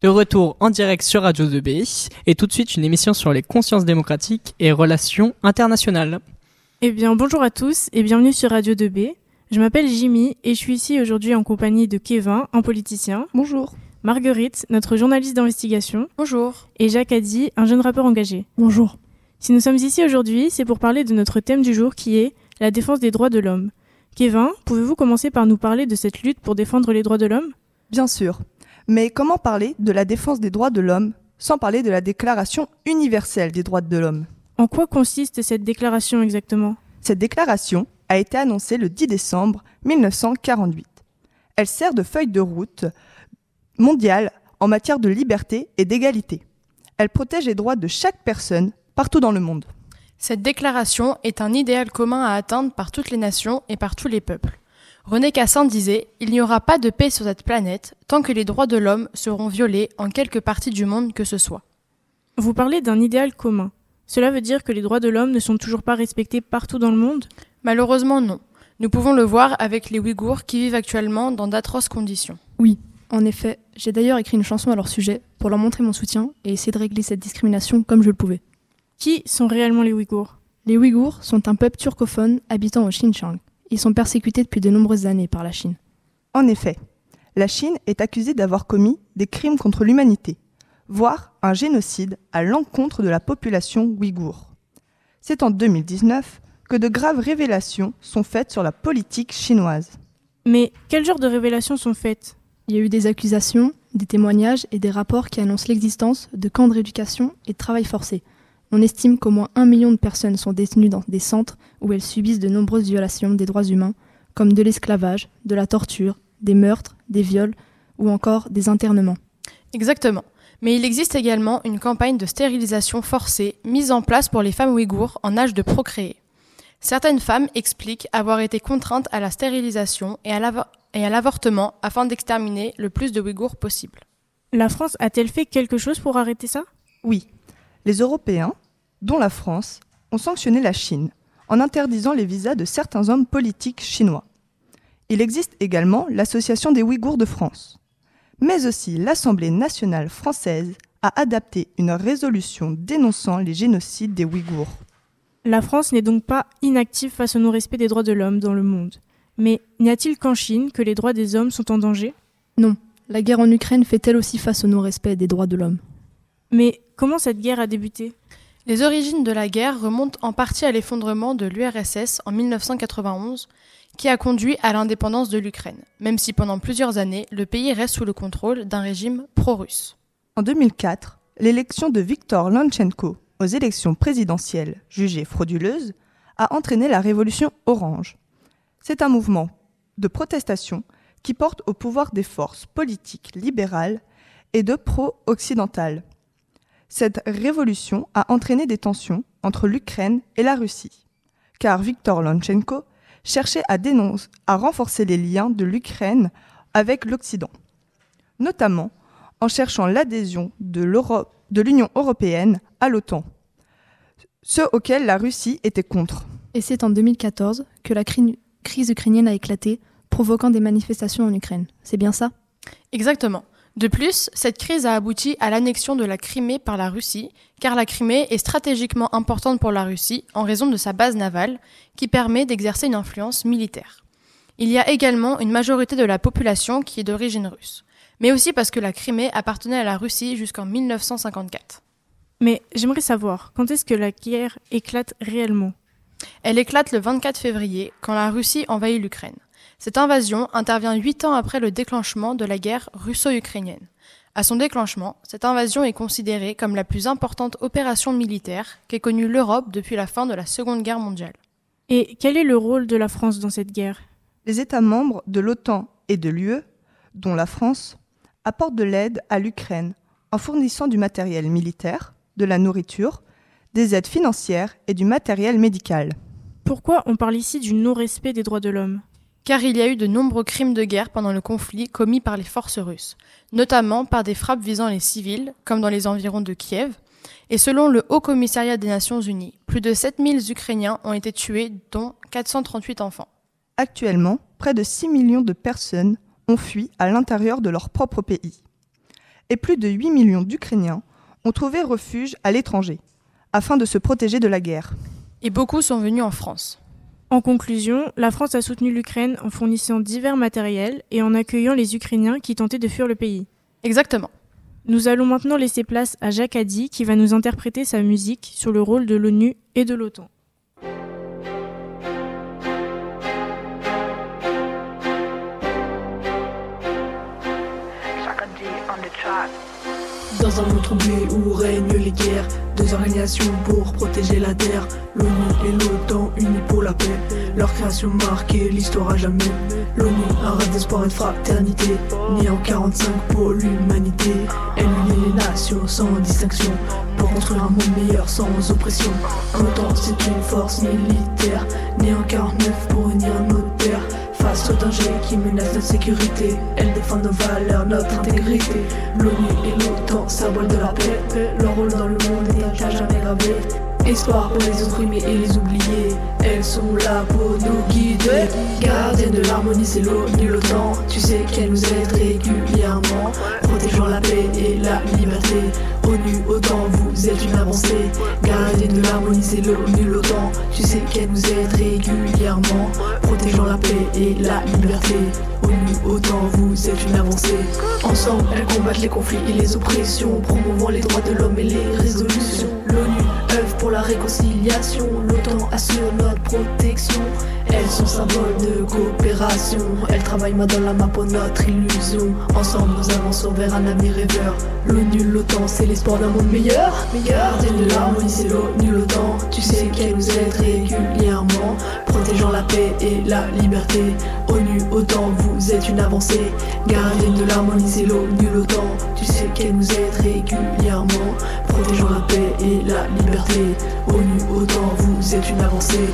De retour en direct sur Radio 2B et tout de suite une émission sur les consciences démocratiques et relations internationales. Eh bien bonjour à tous et bienvenue sur Radio 2B. Je m'appelle Jimmy et je suis ici aujourd'hui en compagnie de Kevin, un politicien. Bonjour. Marguerite, notre journaliste d'investigation. Bonjour. Et Jacques Addy, un jeune rappeur engagé. Bonjour. Si nous sommes ici aujourd'hui, c'est pour parler de notre thème du jour qui est la défense des droits de l'homme. Kevin, pouvez-vous commencer par nous parler de cette lutte pour défendre les droits de l'homme? Bien sûr. Mais comment parler de la défense des droits de l'homme sans parler de la Déclaration universelle des droits de l'homme? En quoi consiste cette déclaration exactement? Cette déclaration a été annoncée le 10 décembre 1948. Elle sert de feuille de route mondiale en matière de liberté et d'égalité. Elle protège les droits de chaque personne partout dans le monde. Cette déclaration est un idéal commun à atteindre par toutes les nations et par tous les peuples. René Cassin disait Il n'y aura pas de paix sur cette planète tant que les droits de l'homme seront violés en quelque partie du monde que ce soit. Vous parlez d'un idéal commun. Cela veut dire que les droits de l'homme ne sont toujours pas respectés partout dans le monde? Malheureusement non. Nous pouvons le voir avec les Ouïghours qui vivent actuellement dans d'atroces conditions. Oui, en effet, j'ai d'ailleurs écrit une chanson à leur sujet pour leur montrer mon soutien et essayer de régler cette discrimination comme je le pouvais. Qui sont réellement les Ouïghours? Les Ouïghours sont un peuple turcophone habitant au Xinjiang. Ils sont persécutés depuis de nombreuses années par la Chine. En effet, la Chine est accusée d'avoir commis des crimes contre l'humanité, voire un génocide à l'encontre de la population ouïghour. C'est en 2019 que de graves révélations sont faites sur la politique chinoise. Mais quel genre de révélations sont faites? Il y a eu des accusations, des témoignages et des rapports qui annoncent l'existence de camps de rééducation et de travail forcé. On estime qu'au moins un million de personnes sont détenues dans des centres où elles subissent de nombreuses violations des droits humains, comme de l'esclavage, de la torture, des meurtres, des viols ou encore des internements. Exactement. Mais il existe également une campagne de stérilisation forcée mise en place pour les femmes ouïghours en âge de procréer. Certaines femmes expliquent avoir été contraintes à la stérilisation et à l'avortement afin d'exterminer le plus de Ouïghours possible. La France a-t-elle fait quelque chose pour arrêter ça? Oui. Les Européens, dont la France, ont sanctionné la Chine en interdisant les visas de certains hommes politiques chinois. Il existe également l'Association des Ouïghours de France. Mais aussi l'Assemblée nationale française a adapté une résolution dénonçant les génocides des Ouïghours. La France n'est donc pas inactive face au non-respect des droits de l'homme dans le monde. Mais n'y a-t-il qu'en Chine que les droits des hommes sont en danger? Non. La guerre en Ukraine fait elle aussi face au non-respect des droits de l'homme? Mais comment cette guerre a débuté? Les origines de la guerre remontent en partie à l'effondrement de l'URSS en 1991, qui a conduit à l'indépendance de l'Ukraine, même si pendant plusieurs années, le pays reste sous le contrôle d'un régime pro-russe. En 2004, l'élection de Viktor Lonchenko aux élections présidentielles jugées frauduleuses a entraîné la révolution orange. C'est un mouvement de protestation qui porte au pouvoir des forces politiques libérales et de pro-occidentales. Cette révolution a entraîné des tensions entre l'Ukraine et la Russie, car Viktor Lonchenko cherchait à, dénoncer, à renforcer les liens de l'Ukraine avec l'Occident, notamment en cherchant l'adhésion de l'Union européenne à l'OTAN, ce auquel la Russie était contre. Et c'est en 2014 que la cri crise ukrainienne a éclaté, provoquant des manifestations en Ukraine. C'est bien ça? Exactement. De plus, cette crise a abouti à l'annexion de la Crimée par la Russie, car la Crimée est stratégiquement importante pour la Russie en raison de sa base navale, qui permet d'exercer une influence militaire. Il y a également une majorité de la population qui est d'origine russe, mais aussi parce que la Crimée appartenait à la Russie jusqu'en 1954. Mais j'aimerais savoir, quand est-ce que la guerre éclate réellement? Elle éclate le 24 février, quand la Russie envahit l'Ukraine. Cette invasion intervient huit ans après le déclenchement de la guerre russo-ukrainienne. À son déclenchement, cette invasion est considérée comme la plus importante opération militaire qu'ait connue l'Europe depuis la fin de la Seconde Guerre mondiale. Et quel est le rôle de la France dans cette guerre? Les États membres de l'OTAN et de l'UE, dont la France, apportent de l'aide à l'Ukraine en fournissant du matériel militaire, de la nourriture, des aides financières et du matériel médical. Pourquoi on parle ici du non-respect des droits de l'homme? Car il y a eu de nombreux crimes de guerre pendant le conflit commis par les forces russes, notamment par des frappes visant les civils, comme dans les environs de Kiev, et selon le Haut Commissariat des Nations Unies, plus de 7000 Ukrainiens ont été tués, dont 438 enfants. Actuellement, près de 6 millions de personnes ont fui à l'intérieur de leur propre pays. et plus de 8 millions d'Ukrainiens ont trouvé refuge à l'étranger, afin de se protéger de la guerre. Et beaucoup sont venus en France. En conclusion, la France a soutenu l'Ukraine en fournissant divers matériels et en accueillant les Ukrainiens qui tentaient de fuir le pays. Exactement. Nous allons maintenant laisser place à Jacques Addy qui va nous interpréter sa musique sur le rôle de l'ONU et de l'OTAN. Dans un monde troublé où règnent les guerres, deux organisations pour protéger la terre, l'ONU et l'OTAN unis pour la paix. Leur création marquée l'histoire à jamais. L'ONU, un rêve d'espoir et de fraternité, né en 45 pour l'humanité. Elle unit les nations sans distinction pour construire un monde meilleur sans oppression. L'OTAN, c'est une force militaire, née en 49 pour unir nos terres. Face aux dangers qui menacent notre sécurité, elle défend nos valeurs, notre intégrité. L'ONU et l'OTAN, symbole de la paix, leur rôle dans le monde est à jamais gravé. Espoir pour les opprimés et les oubliés, elles sont là pour nous guider. Gardienne de l'harmonie, c'est l'ONU, l'OTAN. Tu sais qu'elle nous aide régulièrement, protégeant la paix et la liberté. ONU, OTAN, vous êtes une avancée. Gardienne de l'harmonie, c'est l'ONU, l'OTAN. Tu sais qu'elle nous aide régulièrement, protégeant la paix et la liberté. ONU, OTAN, vous êtes une avancée. Ensemble, elles combattent les conflits et les oppressions, promouvant les droits de l'homme et les résolutions. L'ONU œuvre pour la réconciliation, l'OTAN assure notre protection. Elles sont symboles de coopération, elles travaillent main dans la main pour notre illusion. Ensemble, nous avançons vers un avenir rêveur. L'ONU, l'OTAN, c'est l'espoir d'un monde meilleur. Gardienne de l'harmonie, c'est l'ONU, l'OTAN. Tu sais qu'elle nous aide régulièrement, protégeant la paix et la liberté. ONU, OTAN, vous êtes une avancée. Gardienne de l'harmonie, c'est l'ONU, l'OTAN. Tu sais qu'elle nous aide régulièrement, protégeant la paix et la liberté. ONU, OTAN, vous êtes une avancée.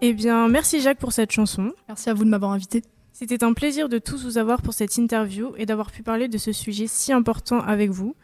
Eh bien, merci Jacques pour cette chanson. Merci à vous de m'avoir invité. C'était un plaisir de tous vous avoir pour cette interview et d'avoir pu parler de ce sujet si important avec vous.